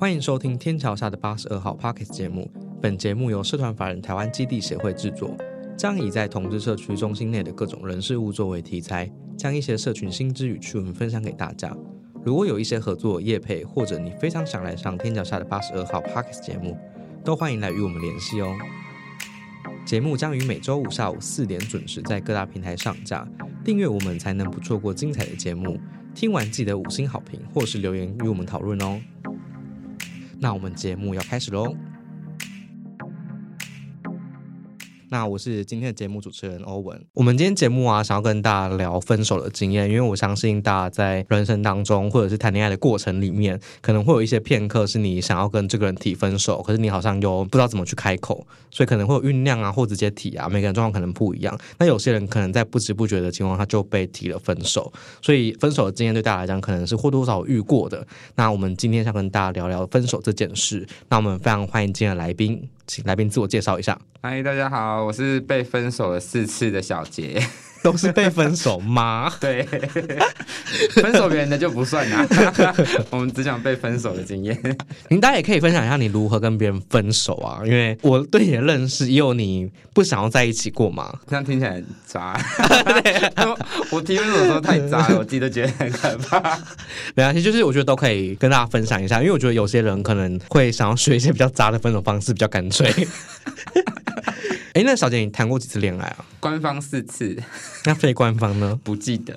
欢迎收听天桥下的八十二号 Pockets 节目。本节目由社团法人台湾基地协会制作，将以在同志社区中心内的各种人事物作为题材，将一些社群新知与趣闻分享给大家。如果有一些合作业配，或者你非常想来上天桥下的八十二号 Pockets 节目，都欢迎来与我们联系哦。节目将于每周五下午四点准时在各大平台上架，订阅我们才能不错过精彩的节目。听完记得五星好评，或是留言与我们讨论哦。那我们节目要开始喽。那我是今天的节目主持人欧文。我们今天节目啊，想要跟大家聊分手的经验，因为我相信大家在人生当中，或者是谈恋爱的过程里面，可能会有一些片刻是你想要跟这个人提分手，可是你好像又不知道怎么去开口，所以可能会有酝酿啊，或直接提啊，每个人状况可能不一样。那有些人可能在不知不觉的情况下就被提了分手，所以分手的经验对大家来讲，可能是或多或少遇过的。那我们今天想跟大家聊聊分手这件事。那我们非常欢迎今天的来宾，请来宾自我介绍一下。嗨，大家好，我是被分手了四次的小杰。都是被分手吗？对，分手别人的就不算啦。我们只讲被分手的经验。您大家也可以分享一下你如何跟别人分手啊？因为我对你的认识也有你不想要在一起过嘛。这样听起来很渣。我提分手的时候太渣了，我自己都觉得很可怕。没关系，就是我觉得都可以跟大家分享一下，因为我觉得有些人可能会想要学一些比较渣的分手方式，比较干脆。哎，那小姐，你谈过几次恋爱啊？官方四次，那非官方呢？不记得。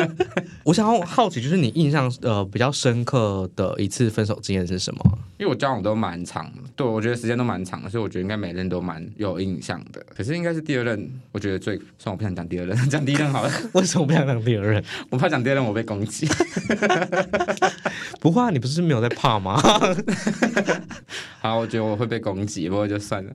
我想要好奇，就是你印象呃比较深刻的一次分手经验是什么？因为我交往都蛮长，对我觉得时间都蛮长的，所以我觉得应该每任都蛮有印象的。可是应该是第二任，我觉得最……算我不想讲第二任，讲第一任好了。为什么不想讲第二任？我怕讲第二任我被攻击。不会，啊你不是没有在怕吗？好，我觉得我会被攻击，不过就算了。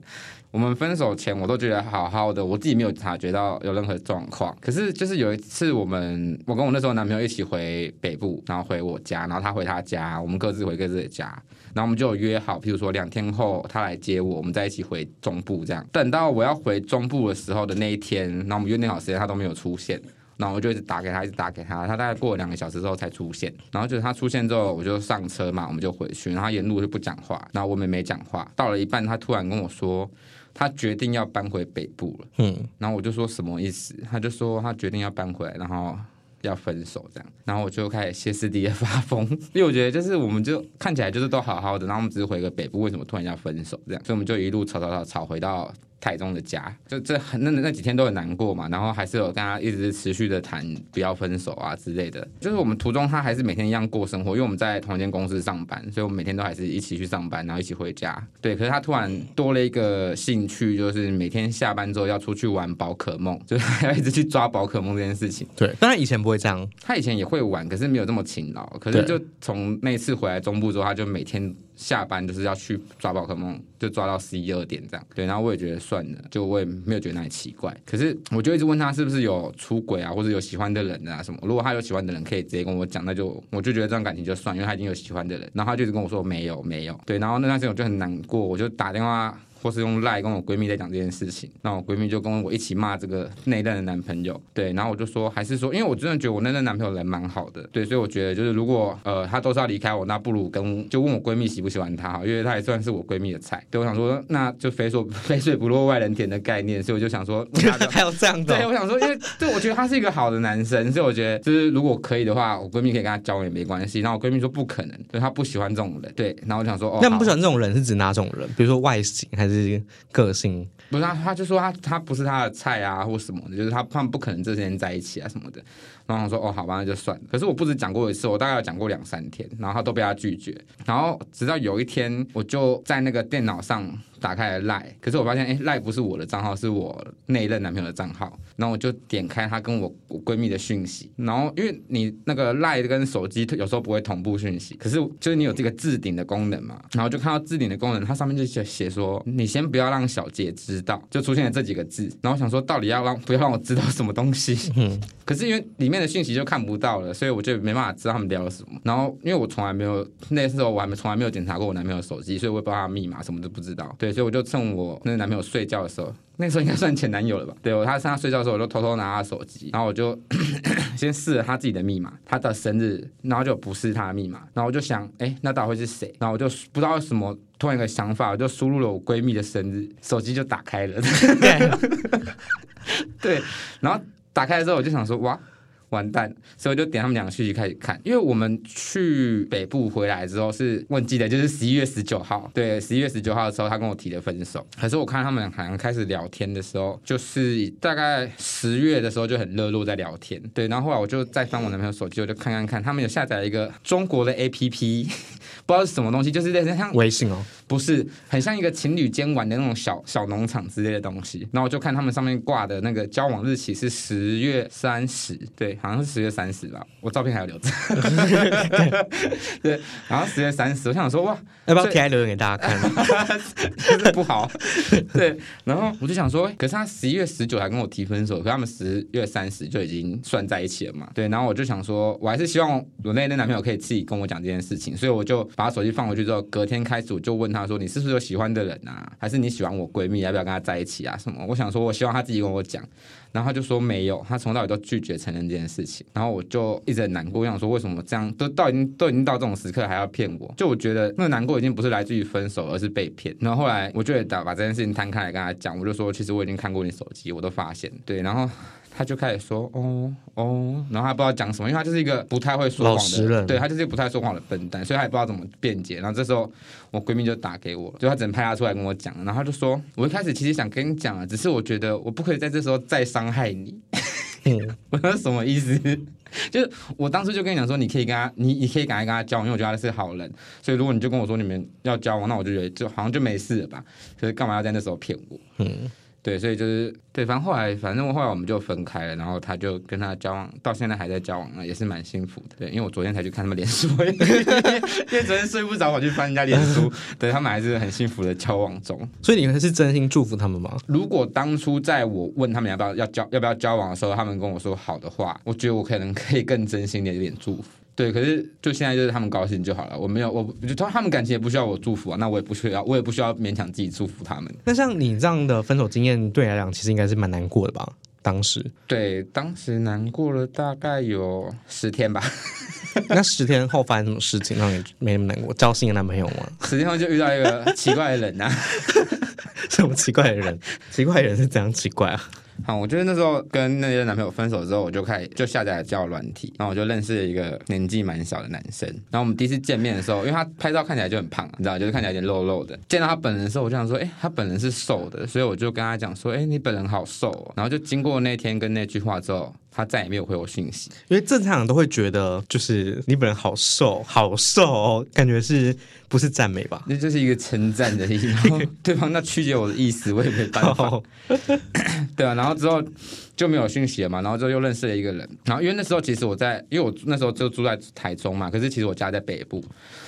我们分手前，我都觉得好好的，我自己没有察觉到有任何状况。可是就是有一次，我们我跟我那时候男朋友一起回北部，然后回我家，然后他回他家，我们各自回各自的家，然后我们就有约好，譬如说两天后他来接我，我们再一起回中部这样。等到我要回中部的时候的那一天，然后我们约定好时间，他都没有出现。然后我就一直打给他，一直打给他。他大概过了两个小时之后才出现。然后就是他出现之后，我就上车嘛，我们就回去。然后沿路就不讲话，然后我们也没讲话。到了一半，他突然跟我说，他决定要搬回北部了。嗯。然后我就说什么意思？他就说他决定要搬回来，然后要分手这样。然后我就开始歇斯底里发疯，因为我觉得就是我们就看起来就是都好好的，然后我们只是回个北部，为什么突然要分手这样？所以我们就一路吵吵吵吵回到。台中的家，就这那那几天都很难过嘛，然后还是有跟他一直持续的谈不要分手啊之类的。就是我们途中他还是每天一样过生活，因为我们在同一间公司上班，所以我们每天都还是一起去上班，然后一起回家。对，可是他突然多了一个兴趣，就是每天下班之后要出去玩宝可梦，就是要一直去抓宝可梦这件事情。对，当然以前不会这样，他以前也会玩，可是没有这么勤劳。可是就从那次回来中部之后，他就每天。下班就是要去抓宝可梦，就抓到十一二点这样。对，然后我也觉得算了，就我也没有觉得哪里奇怪。可是我就一直问他是不是有出轨啊，或者有喜欢的人啊什么。如果他有喜欢的人，可以直接跟我讲，那就我就觉得这段感情就算，因为他已经有喜欢的人。然后他就一直跟我说没有没有。对，然后那段时间我就很难过，我就打电话。或是用赖跟我闺蜜在讲这件事情，那我闺蜜就跟我一起骂这个那任的男朋友，对，然后我就说还是说，因为我真的觉得我那任男朋友人蛮好的，对，所以我觉得就是如果呃他都是要离开我，那不如跟就问我闺蜜喜不喜欢他，因为他也算是我闺蜜的菜，对，我想说那就非说非水不落外人田的概念，所以我就想说 还有这样的，对，我想说因为对我觉得他是一个好的男生，所以我觉得就是如果可以的话，我闺蜜可以跟他交往也没关系。然后我闺蜜说不可能，对她不喜欢这种人，对，然后我想说哦，那不喜欢这种人是指哪种人？比如说外形还是个？性不是他，他就说他他不是他的菜啊，或什么的，就是他他们不可能这些人在一起啊什么的。然后我说哦，好吧，那就算了。可是我不止讲过一次，我大概讲过两三天，然后他都被他拒绝。然后直到有一天，我就在那个电脑上。打开了赖，可是我发现，哎，赖不是我的账号，是我那一任男朋友的账号。然后我就点开他跟我我闺蜜的讯息，然后因为你那个赖跟手机有时候不会同步讯息，可是就是你有这个置顶的功能嘛，然后就看到置顶的功能，它上面就写写说，你先不要让小杰知道，就出现了这几个字。然后想说，到底要让不要让我知道什么东西？嗯，可是因为里面的讯息就看不到了，所以我就没办法知道他们聊了什么。然后因为我从来没有那时候我还没从来没有检查过我男朋友手机，所以我也不知道他密码什么都不知道。对。对，所以我就趁我那个男朋友睡觉的时候，那时候应该算前男友了吧？对，我他趁他睡觉的时候，我就偷偷拿他手机，然后我就 先试了他自己的密码，他的生日，然后就不是他的密码，然后我就想，哎，那到底会是谁？然后我就不知道为什么突然一个想法，我就输入了我闺蜜的生日，手机就打开了。对，然后打开之后，我就想说，哇。完蛋，所以我就点他们两个续集开始看。因为我们去北部回来之后是忘记得，就是十一月十九号。对，十一月十九号的时候，他跟我提的分手。可是我看他们好像开始聊天的时候，就是大概十月的时候就很热络在聊天。对，然后后来我就再翻我男朋友手机，我就看看看，他们有下载一个中国的 APP，不知道是什么东西，就是类似像微信哦，不是，很像一个情侣间玩的那种小小农场之类的东西。然后我就看他们上面挂的那个交往日期是十月三十，对。好像是十月三十吧，我照片还有留着。对，然后十月三十，我想说哇，要不要贴留言给大家看？不好。对，然后我就想说，可是他十一月十九才跟我提分手，可他们十月三十就已经算在一起了嘛？对，然后我就想说，我还是希望我那那男朋友可以自己跟我讲这件事情，所以我就把手机放回去之后，隔天开始我就问他他说，你是不是有喜欢的人啊？还是你喜欢我闺蜜？要不要跟他在一起啊？什么？我想说，我希望他自己跟我讲。然后他就说没有，他从到尾都拒绝承认这件事情。然后我就一直很难过，我想说为什么这样都到已经都已经到这种时刻还要骗我？就我觉得那个难过已经不是来自于分手，而是被骗。然后后来我就打把这件事情摊开来跟他讲，我就说其实我已经看过你手机，我都发现对。然后。他就开始说哦哦，然后他不知道讲什么，因为他就是一个不太会说谎的人，对他就是一个不太说谎的笨蛋，所以他也不知道怎么辩解。然后这时候我闺蜜就打给我，就他只能派他出来跟我讲。然后他就说，我一开始其实想跟你讲啊，只是我觉得我不可以在这时候再伤害你。我说什么意思？就是我当时就跟你讲说，你可以跟他，你你可以赶快跟他交往，因为我觉得他是好人。所以如果你就跟我说你们要交往，那我就觉得就好像就没事了吧。所以干嘛要在那时候骗我？嗯。对，所以就是对，反正后来，反正后来我们就分开了，然后他就跟他交往，到现在还在交往了，也是蛮幸福的。对，因为我昨天才去看他们脸书，因为昨天睡不着，我去翻人家脸书，对他们还是很幸福的交往中。所以你们是真心祝福他们吗？如果当初在我问他们要不要要交要不要交往的时候，他们跟我说好的话，我觉得我可能可以更真心的一点祝福。对，可是就现在就是他们高兴就好了，我没有，我就他他们感情也不需要我祝福啊，那我也不需要，我也不需要勉强自己祝福他们。那像你这样的分手经验，对你来讲其实应该是蛮难过的吧？当时对，当时难过了大概有十天吧。那十天后发生什么事情让你没那么难过？交新的男朋友吗？十天后就遇到一个奇怪的人啊？什么奇怪的人？奇怪的人是怎样奇怪啊？好，我觉得那时候跟那些男朋友分手之后，我就开始就下载了交友软体，然后我就认识了一个年纪蛮小的男生。然后我们第一次见面的时候，因为他拍照看起来就很胖，你知道，就是看起来有点肉肉的。见到他本人的时候，我就想说，哎，他本人是瘦的，所以我就跟他讲说，哎，你本人好瘦。哦。然后就经过那天跟那句话之后。他再也没有回我讯息，因为正常人都会觉得，就是你本人好瘦，好瘦哦，感觉是不是赞美吧？那就是一个称赞的意思。对方那曲解我的意思，我也没办法。对啊，然后之后就没有讯息了嘛，然后之后又认识了一个人，然后因为那时候其实我在，因为我那时候就住在台中嘛，可是其实我家在北部。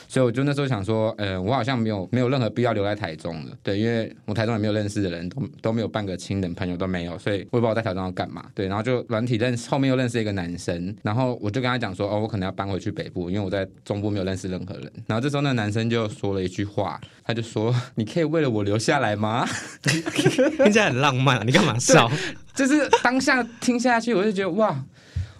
所以我就那时候想说，呃，我好像没有没有任何必要留在台中了，对，因为我台中也没有认识的人，都都没有半个亲人朋友都没有，所以我也不知道我在台中要干嘛，对，然后就软体认识，后面又认识一个男生，然后我就跟他讲说，哦，我可能要搬回去北部，因为我在中部没有认识任何人，然后这时候那男生就说了一句话，他就说，你可以为了我留下来吗？听起来很浪漫啊，你干嘛笑？就是当下听下去，我就觉得哇。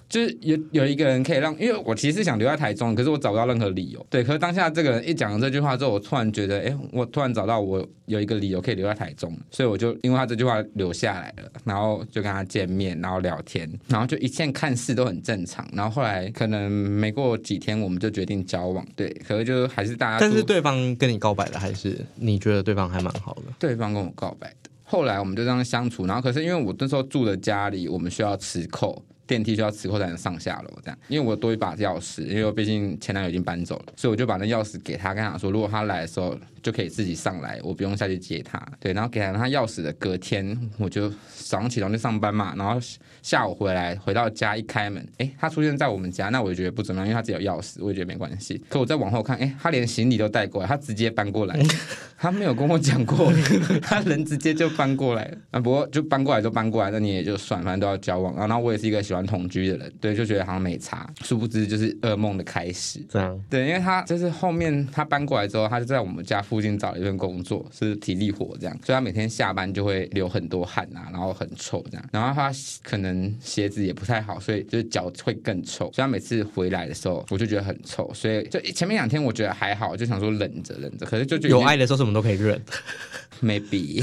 就是有有一个人可以让，因为我其实想留在台中，可是我找不到任何理由。对，可是当下这个人一讲了这句话之后，我突然觉得，哎，我突然找到我有一个理由可以留在台中，所以我就因为他这句话留下来了，然后就跟他见面，然后聊天，然后就一切看似都很正常。然后后来可能没过几天，我们就决定交往。对，可是就还是大家。但是对方跟你告白了，还是你觉得对方还蛮好的？对方跟我告白的。后来我们就这样相处，然后可是因为我那时候住的家里，我们需要磁扣。电梯需要磁扣才能上下楼，这样，因为我多一把钥匙，因为毕竟前男友已经搬走了，所以我就把那钥匙给他，跟他说，如果他来的时候就可以自己上来，我不用下去接他。对，然后给了他钥匙的隔天，我就早上起床去上班嘛，然后下午回来回到家一开门，哎，他出现在我们家，那我就觉得不怎么样，因为他只有钥匙，我也觉得没关系。可我再往后看，哎，他连行李都带过来，他直接搬过来，他没有跟我讲过，他人直接就搬过来了。啊，不过就搬过来就搬过来，那你也就算，反正都要交往。然后我也是一个喜喜欢同居的人，对，就觉得好像没差，殊不知就是噩梦的开始。这样对，因为他就是后面他搬过来之后，他就在我们家附近找了一份工作，是体力活这样，所以他每天下班就会流很多汗啊，然后很臭这样，然后他可能鞋子也不太好，所以就是脚会更臭，所以他每次回来的时候，我就觉得很臭，所以就前面两天我觉得还好，就想说忍着忍着，可是就有爱的时候什么都可以忍，maybe，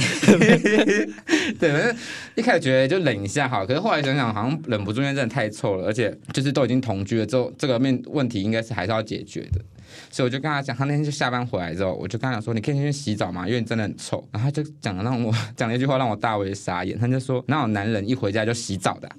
对，反正一开始觉得就忍一下好，可是后来想想好像忍不住，因为真的太臭了，而且就是都已经同居了之后，这个面问题应该是还是要解决的。所以我就跟他讲，他那天就下班回来之后，我就跟他讲说，你可以先去洗澡嘛，因为你真的很臭。然后他就讲了让我讲了一句话让我大为傻眼，他就说哪有男人一回家就洗澡的啊、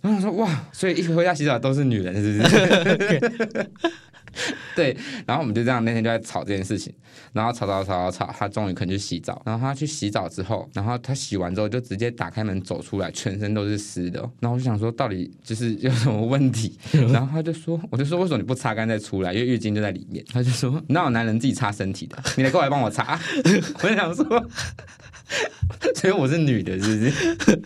然后我说哇，所以一回家洗澡都是女人是不是？对，然后我们就这样那天就在吵这件事情，然后吵吵吵吵吵，他终于肯去洗澡，然后他去洗澡之后，然后他洗完之后就直接打开门走出来，全身都是湿的。哦、然后我就想说到底就是有什么问题，然后他就说，我就说为什么你不擦干再出来，因为浴巾就在里面，他就说哪有男人自己擦身体的，你来过来帮我擦，我就想说。所以我是女的，是不是？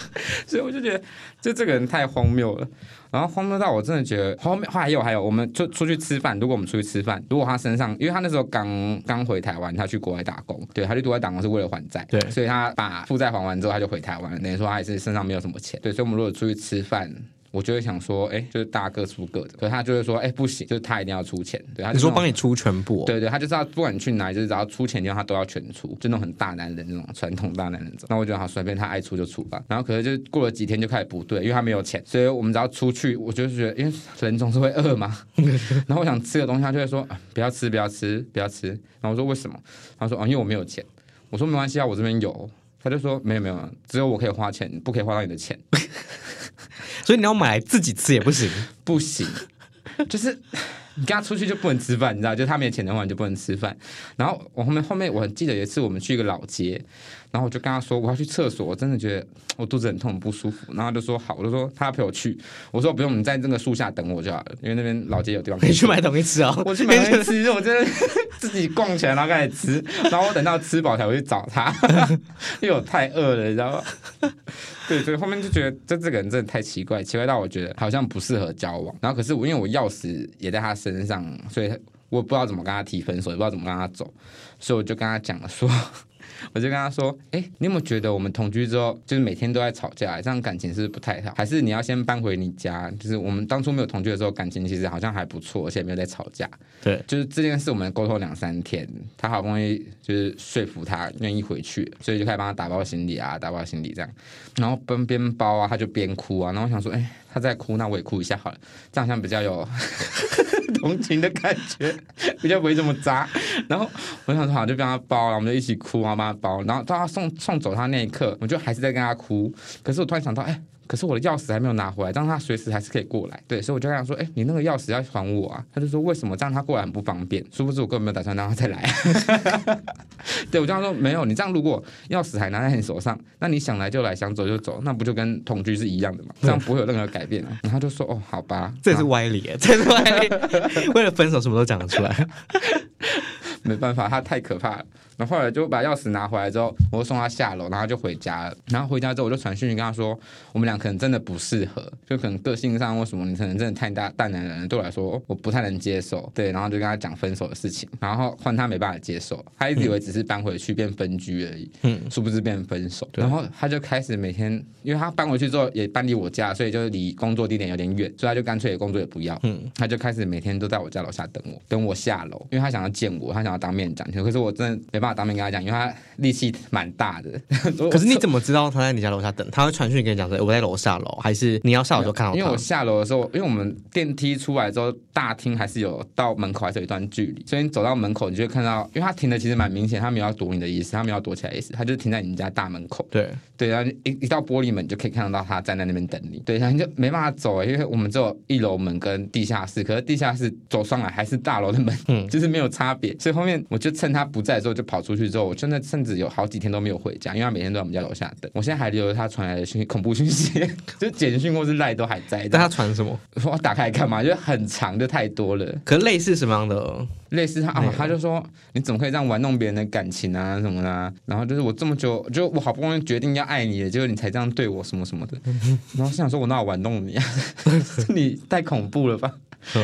所以我就觉得，就这个人太荒谬了。然后荒谬到我真的觉得后面。还有还有，我们就出去吃饭，如果我们出去吃饭，如果他身上，因为他那时候刚刚回台湾，他去国外打工，对，他去国外打工是为了还债，对所以他把负债还完之后，他就回台湾了，等于说他也是身上没有什么钱，对，所以我们如果出去吃饭。我就会想说，哎、就是大家各出各的，可是他就会说，哎、不行，就是他一定要出钱，对，他你说帮你出全部、哦，对对，他就知道不管你去哪里，就是只要出钱的地方，他都要全出，就那种很大男人那种传统大男人那我觉得好随便，他爱出就出吧。然后可是就过了几天就开始不对，因为他没有钱，所以我们只要出去，我就是觉得，因为人总是会饿嘛。然后我想吃的东西，他就会说、啊、不要吃，不要吃，不要吃。然后我说为什么？他说哦，因为我没有钱。我说没关系啊，我这边有。他就说没有没有，只有我可以花钱，不可以花到你的钱。所以你要买来自己吃也不行。不行，就是你跟他出去就不能吃饭，你知道，就他没钱的话你就不能吃饭。然后我后面后面我记得有一次我们去一个老街，然后我就跟他说我要去厕所，我真的觉得我肚子很痛很不舒服，然后他就说好，我就说他要陪我去，我说不用，你在这个树下等我就好了，因为那边老街有地方可以去买东西吃哦，我去买东西吃，我真的 自己逛起来，然后开始吃，然后我等到吃饱才回去找他，因为我太饿了，你知道吗？对，所以后面就觉得这这个人真的太奇怪，奇怪到我觉得好像不适合交往。然后可是我因为我钥匙也在他身上，所以我不知道怎么跟他提分手，也不知道怎么跟他走，所以我就跟他讲了说。我就跟他说：“哎、你有没有觉得我们同居之后，就是每天都在吵架，这样感情是不是不太好？还是你要先搬回你家？就是我们当初没有同居的时候，感情其实好像还不错，而且没有在吵架。对，就是这件事，我们沟通两三天，他好不容易就是说服他愿意回去，所以就开始帮他打包行李啊，打包行李这样，然后边边包啊，他就边哭啊，然后我想说，哎、他在哭，那我也哭一下好了，这样好像比较有同情的感觉，比较不会这么渣。然后我想说，好，就帮他包，然后我们就一起哭，然后帮他包，然后到他送送走他那一刻，我就还是在跟他哭，可是我突然想到，哎、可是我的钥匙还没有拿回来，但是他随时还是可以过来。对，所以我就跟他说：“哎、你那个钥匙要还我啊！”他就说：“为什么？这样他过来很不方便。”殊不知我根本没有打算让他再来。对，我就说：“没有，你这样如果钥匙还拿在你手上，那你想来就来，想走就走，那不就跟同居是一样的嘛？这样不会有任何改变啊。”然后他就说：“哦，好吧。”这也是歪理耶，这也是歪理。为了分手，什么都讲得出来。没办法，他太可怕了。然后后来就把钥匙拿回来之后，我就送他下楼，然后他就回家了。然后回家之后，我就传讯息跟他说，我们俩可能真的不适合，就可能个性上或什么，你可能真的太大大男人了，对我来说我不太能接受。对，然后就跟他讲分手的事情，然后换他没办法接受，他一直以为只是搬回去变分居而已，嗯，殊不知变分手。然后他就开始每天，因为他搬回去之后也搬离我家，所以就离工作地点有点远，所以他就干脆也工作也不要，嗯，他就开始每天都在我家楼下等我，等我下楼，因为他想要见我，他想要当面讲，可是我真的没办法当面跟他讲，因为他力气蛮大的。可是你怎么知道他在你家楼下等？他会传讯跟你讲说我在楼下楼，还是你要下楼就看到他？因为我下楼的时候，因为我们电梯出来之后，大厅还是有到门口还是有一段距离，所以你走到门口，你就会看到，因为他停的其实蛮明显，他没有要躲你的意思，他没有要躲起来的意思，他就停在你家大门口。对，对，然后一一到玻璃门，你就可以看得到他站在那边等你。对，然后你就没办法走、欸，因为我们只有一楼门跟地下室，可是地下室走上来还是大楼的门，嗯就是没有差别。所以后后面我就趁他不在的时候就跑出去之后，我真的甚至有好几天都没有回家，因为他每天都在我们家楼下等。我现在还留着他传来的讯恐怖讯息，就简讯或是赖都还在。但他传什么？我打开来看嘛，就很长，就太多了。可类似什么样的？类似他啊，他就说你怎么可以这样玩弄别人的感情啊什么的？然后就是我这么久，就我好不容易决定要爱你了，结果你才这样对我什么什么的。然后想说，我哪有玩弄你啊？你太恐怖了吧？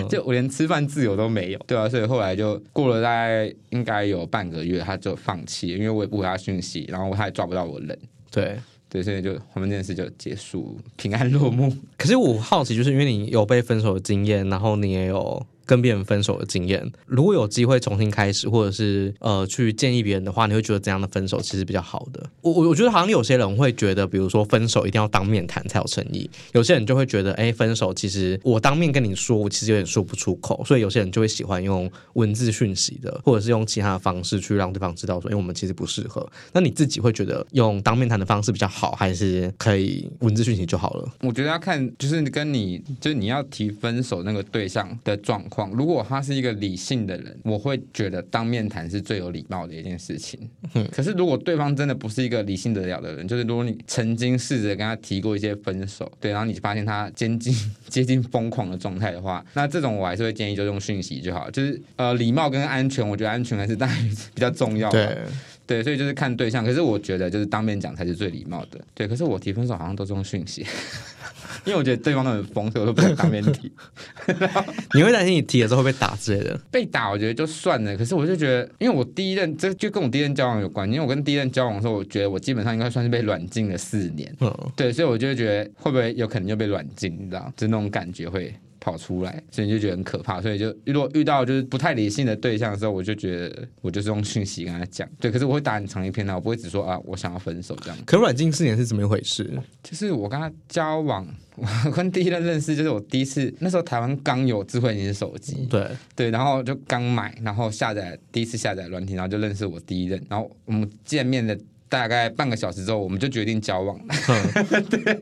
就我连吃饭自由都没有，对啊，所以后来就过了大概应该有半个月，他就放弃，因为我也不回他讯息，然后他也抓不到我人。对对，所以就我们这件事就结束，平安落幕。可是我好奇，就是因为你有被分手的经验，然后你也有。跟别人分手的经验，如果有机会重新开始，或者是呃去建议别人的话，你会觉得怎样的分手其实比较好的？我我我觉得好像有些人会觉得，比如说分手一定要当面谈才有诚意，有些人就会觉得，哎，分手其实我当面跟你说，我其实有点说不出口，所以有些人就会喜欢用文字讯息的，或者是用其他的方式去让对方知道说，因为我们其实不适合。那你自己会觉得用当面谈的方式比较好，还是可以文字讯息就好了？我觉得要看就是跟你就是你要提分手那个对象的状况，如果他是。一个理性的人，我会觉得当面谈是最有礼貌的一件事情。可是如果对方真的不是一个理性得了的人，就是如果你曾经试着跟他提过一些分手，对，然后你发现他接近 接近疯狂的状态的话，那这种我还是会建议就用讯息就好。就是呃，礼貌跟安全，我觉得安全还是大于 比较重要。对对，所以就是看对象。可是我觉得就是当面讲才是最礼貌的。对，可是我提分手好像都是用讯息。因为我觉得对方都很疯，所以我都不敢当面提。你会担心你提了之后会被打之类的？被打我觉得就算了，可是我就觉得，因为我第一任这就跟我第一任交往有关。因为我跟第一任交往的时候，我觉得我基本上应该算是被软禁了四年。嗯，对，所以我就觉得会不会有可能就被软禁，你知道？就那种感觉会。跑出来，所以你就觉得很可怕。所以就如果遇到就是不太理性的对象的时候，我就觉得我就是用讯息跟他讲。对，可是我会打很长一篇的，我不会只说啊，我想要分手这样。可软禁四年是怎么一回事？就是我跟他交往，我跟第一任认识，就是我第一次那时候台湾刚有智慧型手机，对对，然后就刚买，然后下载第一次下载软体，然后就认识我第一任，然后我们见面的。大概半个小时之后，我们就决定交往了，对，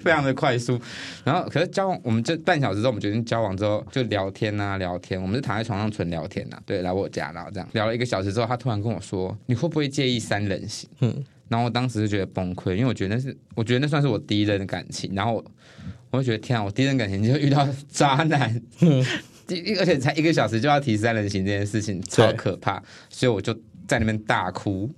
非常的快速。然后，可是交往，我们这半小时之后，我们决定交往之后，就聊天啊，聊天。我们是躺在床上纯聊天呐，对，来我家，然后这样聊了一个小时之后，他突然跟我说：“你会不会介意三人行？”嗯，然后我当时就觉得崩溃，因为我觉得那是，我觉得那算是我第一任的感情。然后我就觉得天啊，我第一任感情就遇到渣男，第 而且才一个小时就要提三人行这件事情，超可怕。所以我就在那边大哭。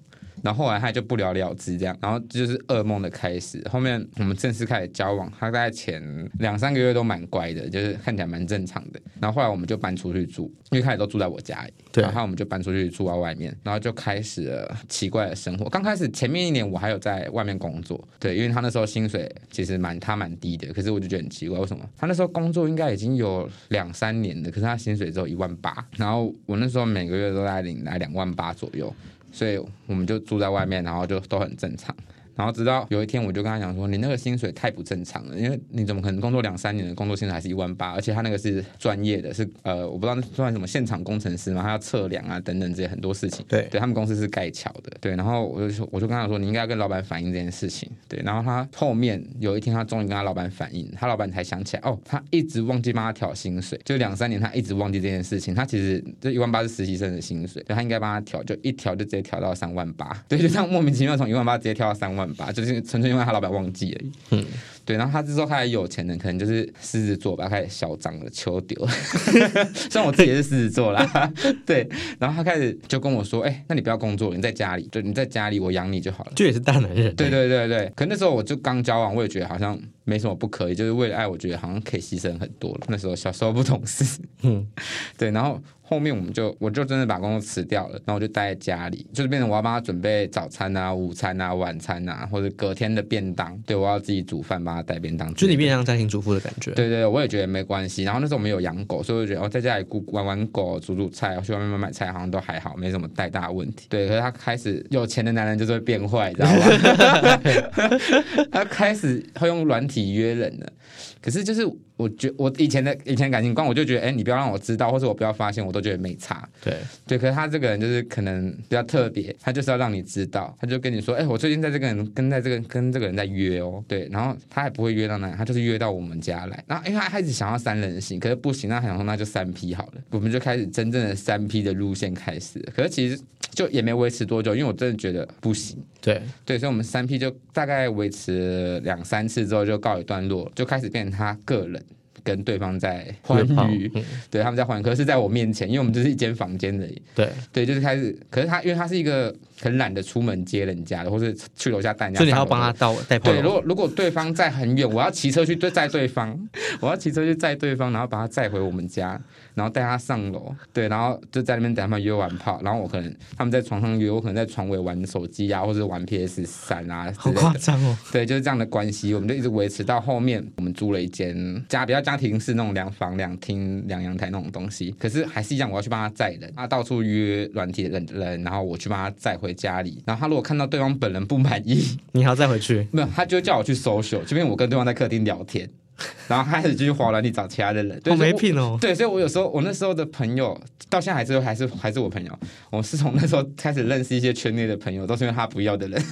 然后后来他就不了了之，这样，然后就是噩梦的开始。后面我们正式开始交往，他在前两三个月都蛮乖的，就是看起来蛮正常的。然后后来我们就搬出去住，因为开始都住在我家里，对。然后我们就搬出去住在外面，然后就开始了奇怪的生活。刚开始前面一年我还有在外面工作，对，因为他那时候薪水其实蛮他蛮低的，可是我就觉得很奇怪，为什么他那时候工作应该已经有两三年了，可是他薪水只有一万八，然后我那时候每个月都在领来两万八左右。所以我们就住在外面，然后就都很正常。然后直到有一天，我就跟他讲说：“你那个薪水太不正常了，因为你怎么可能工作两三年的工作薪水还是一万八？而且他那个是专业的，是呃，我不知道算什么现场工程师嘛，他要测量啊等等这些很多事情。对，对他们公司是盖桥的。对，然后我就说，我就跟他说，你应该跟老板反映这件事情。对，然后他后面有一天，他终于跟他老板反映，他老板才想起来，哦，他一直忘记帮他调薪水，就两三年他一直忘记这件事情。他其实这一万八是实习生的薪水，他应该帮他调，就一调就直接调到三万八。对，就这样莫名其妙从一万八直接调到三万 八，就是纯粹。因为他老板忘记而已。嗯，对，然后他之后他也有钱的，可能就是狮子座吧，开始嚣张了，求丢。虽然我自己也是狮子座啦，对。然后他开始就跟我说：“哎，那你不要工作了，你在家里，就你在家里，我养你就好了。”这也是大男人。对对对对。可那时候我就刚交往，我也觉得好像没什么不可以，就是为了爱，我觉得好像可以牺牲很多了。那时候小时候不懂事。嗯，对，然后。后面我们就我就真的把工作辞掉了，然后我就待在家里，就是变成我要帮他准备早餐啊、午餐啊、晚餐啊，或者隔天的便当，对我要自己煮饭帮他带便当，就你变成家庭主妇的感觉。对对，我也觉得没关系。然后那时候我们有养狗，所以我觉得哦，在家里顾玩玩狗、煮煮菜，去外面买买菜，好像都还好，没什么太大问题。对，可是他开始有钱的男人就是会变坏，知道吗？他开始会用软体比约人了。可是就是我觉我以前的以前感情观，我就觉得，哎、你不要让我知道，或者我不要发现，我都觉得没差。对，对，可是他这个人就是可能比较特别，他就是要让你知道，他就跟你说，哎、我最近在这个人跟在这个跟这个人在约哦，对，然后他也不会约到那里，他就是约到我们家来，然后因为他开始想要三人行，可是不行，那他想说那就三 P 好了，我们就开始真正的三 P 的路线开始，可是其实就也没维持多久，因为我真的觉得不行。对，对，所以我们三 P 就大概维持两三次之后就告一段落，就开始变成他个人跟对方在欢愉，嗯对，他们在欢愉，可是是在我面前，因为我们就是一间房间而已。对，对，就是开始，可是他因为他是一个很懒得出门接人家的，或是去楼下带人家所以你还要帮他到带炮对，如，果如果对方在很远，我要骑车去对载对方，我要骑车去载对方，然后把他载回我们家，然后带他上楼，对，然后就在那边等他们约完炮，然后我可能他们在床上约，我可能在床尾玩手机啊，或者玩 PS 三啊好。夸张哦。对，就是这样的关系，我们就一直维持到后面，我们租了一间家比较家庭式那种两房两厅两阳台那种东西，可是还是一样，我要去帮他载人，他到处约软体的人人，然后我去帮他载回家里，然后他如果看到对方本人不满意，你还要再回去，没有，他就叫我去 social，这边我跟对方在客厅聊天，然后他开始继续滑软体找其他的人，对好没。品哦。对，所以我有时候我那时候的朋友到现在还是还是还是我朋友，我是从那时候开始认识一些圈内的朋友，都是因为他不要的人。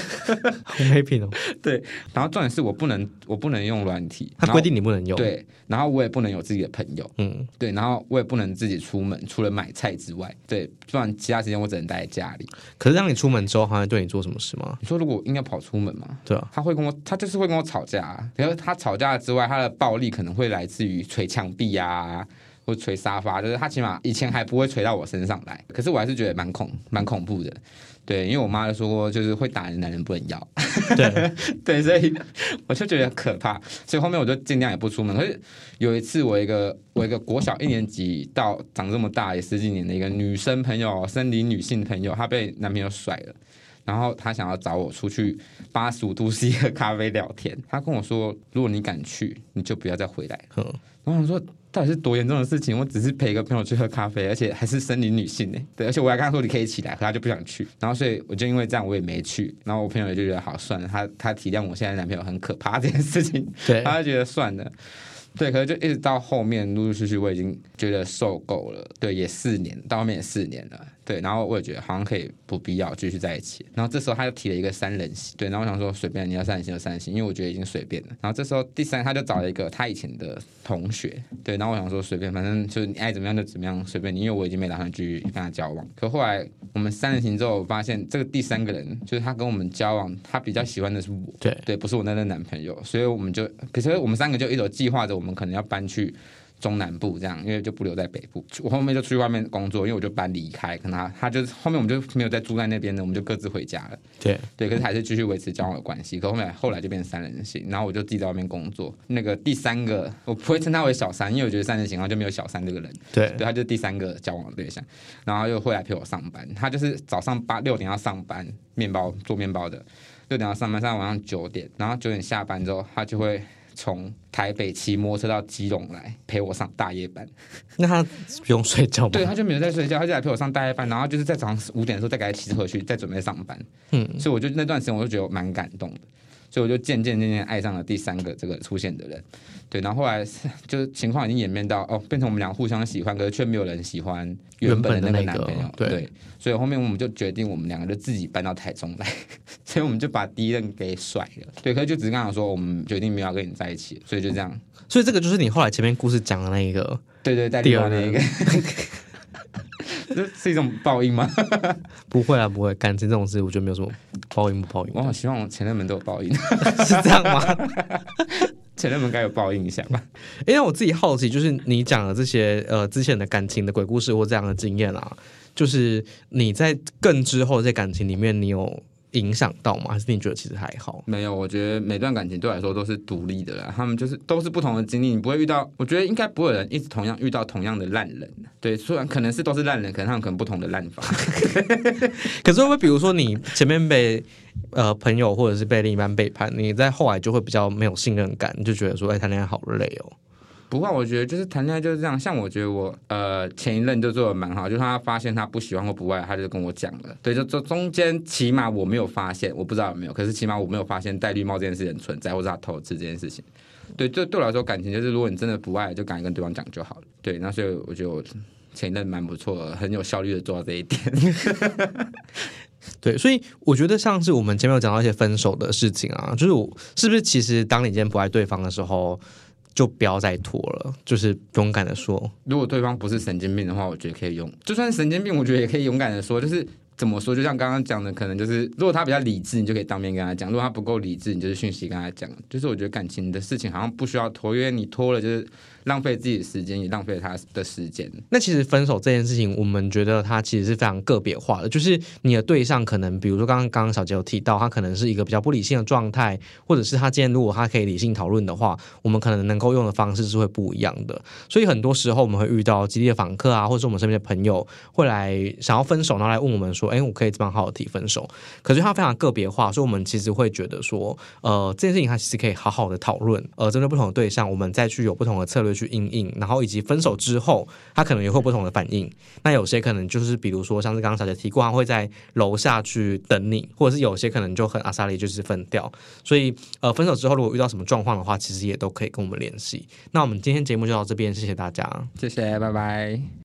好没品哦。对然后重点是我不能我不能用软体，他规定你不能用。，对，然后我也不能有自己的朋友，嗯，对，然后我也不能自己出门，除了买菜之外，对，不然其他时间我只能待在家里。可是让你出门之后，他会对你做什么事吗？你说如果应该跑出门吗？对啊，他会跟我，他就是会跟我吵架、啊。然后他吵架之外，他的暴力可能会来自于捶墙壁啊，或捶沙发，就是他起码以前还不会捶到我身上来，可是我还是觉得蛮恐蛮恐怖的。对，因为我妈就说过，就是会打人的男人不能要。对，对，所以我就觉得可怕，所以后面我就尽量也不出门。可是有一次，我一个我一个国小一年级到长这么大也十几年的一个女生朋友，生理女性朋友，她被男朋友甩了。然后他想要找我出去八十五度 C 喝咖啡聊天，他跟我说：“如果你敢去，你就不要再回来。嗯，”然后我想说，到底是多严重的事情？我只是陪一个朋友去喝咖啡，而且还是森林女性呢。对，而且我还跟他说你可以起来，可他就不想去。然后所以我就因为这样，我也没去。然后我朋友也就觉得好算了，他他体谅我现在男朋友很可怕这件事情，对，他就觉得算了。对，可是就一直到后面陆陆续续，我已经觉得受够了。对，也四年，到后面也四年了。对，然后我也觉得好像可以不必要继续在一起。然后这时候他又提了一个三人行，对，然后我想说随便你要三人行就三人行，因为我觉得已经随便了。然后这时候第三他就找了一个他以前的同学，对，然后我想说随便，反正就是你爱怎么样就怎么样，随便你，因为我已经没打算继续跟他交往。可后来我们三人行之后，我发现这个第三个人就是他跟我们交往，他比较喜欢的是我，对，对，不是我那任男朋友，所以我们就，可是我们三个就一直计划着，我们可能要搬去中南部这样，因为就不留在北部。我后面就出去外面工作，因为我就搬离开，跟他，他就是后面我们就没有再住在那边的，我们就各自回家了。对，对，可是还是继续维持交往的关系。可后面后来就变成三人行，然后我就自己在外面工作。那个第三个，我不会称他为小三，因为我觉得三人行然后就没有小三这个人。对，对，他就是第三个交往的对象，然后又会来陪我上班。他就是早上八六点要上班，面包做面包的，六点要上班，上到晚上九点，然后九点下班之后，他就会从台北骑摩托车到基隆来陪我上大夜班。那他不用睡觉吗？对，他就没有在睡觉，他就来陪我上大夜班，然后就是在早上五点的时候再给他骑车回去，再准备上班。嗯，所以我就那段时间我就觉得蛮感动的，所以我就渐渐渐渐爱上了第三个这个出现的人，对，然后后来是就是情况已经演变到哦，变成我们俩互相喜欢，可是却没有人喜欢原本的那个男朋友，对，所以后面我们就决定我们两个就自己搬到台中来，所以我们就把第一任给甩了，对，可是就只是刚好说我们决定没有要跟你在一起，所以就这样，所以这个就是你后来前面故事讲的那一个，对对，在第二任另外那一个。这是一种报应吗？不会啊，不会，感情这种事，我觉得没有什么报应不报应的，我好希望我前任们都有报应，是这样吗？前任们该有报应一下吧。因为我自己好奇，就是你讲的这些呃之前的感情的鬼故事或这样的经验啊，就是你在更之后在感情里面，你有影响到吗？还是你觉得其实还好？没有，我觉得每段感情对我来说都是独立的啦，他们就是都是不同的经历，你不会遇到，我觉得应该不会有人一直同样遇到同样的烂人。对，虽然可能是都是烂人，可能他们可能不同的烂法。可是会不会比如说你前面被呃朋友或者是被另一半背叛，你在后来就会比较没有信任感，你就觉得说，哎、谈恋爱好累哦。不过我觉得就是谈恋爱就是这样，像我觉得我呃前一任就做的蛮好，就是他发现他不喜欢或不爱，他就跟我讲了。对，就中中间起码我没有发现，我不知道有没有，可是起码我没有发现戴绿帽这件事情存在，或者他偷吃这件事情。对，对对我来说，感情就是如果你真的不爱，就赶紧跟对方讲就好了。对，那所以我觉得我前一任蛮不错，很有效率的做到这一点。对，所以我觉得像是我们前面有讲到一些分手的事情啊，就是我是不是其实当你今天不爱对方的时候，就不要再拖了，就是勇敢的说。如果对方不是神经病的话，我觉得可以用；就算神经病，我觉得也可以勇敢的说，就是。怎么说？就像刚刚讲的，可能就是如果他比较理智，你就可以当面跟他讲；如果他不够理智，你就是讯息跟他讲。就是我觉得感情的事情好像不需要拖，因为你拖了就是浪费自己的时间，也浪费他的时间。那其实分手这件事情，我们觉得它其实是非常个别化的。就是你的对象可能，比如说刚刚刚刚小杰有提到，他可能是一个比较不理性的状态，或者是他今天如果他可以理性讨论的话，我们可能能够用的方式是会不一样的。所以很多时候我们会遇到激烈的访客啊，或者是我们身边的朋友会来想要分手，然后来问我们说：“哎，我可以怎么好好？”提分手，可是他非常个别化，所以我们其实会觉得说，呃，这件事情他其实可以好好的讨论，呃，针对不同的对象，我们再去有不同的策略去应应，然后以及分手之后，他可能也会不同的反应。那有些可能就是比如说，像是刚刚小姐提过，他会在楼下去等你，或者是有些可能就和阿萨里就是分掉。所以，呃，分手之后如果遇到什么状况的话，其实也都可以跟我们联系。那我们今天节目就到这边，谢谢大家，谢谢，拜拜。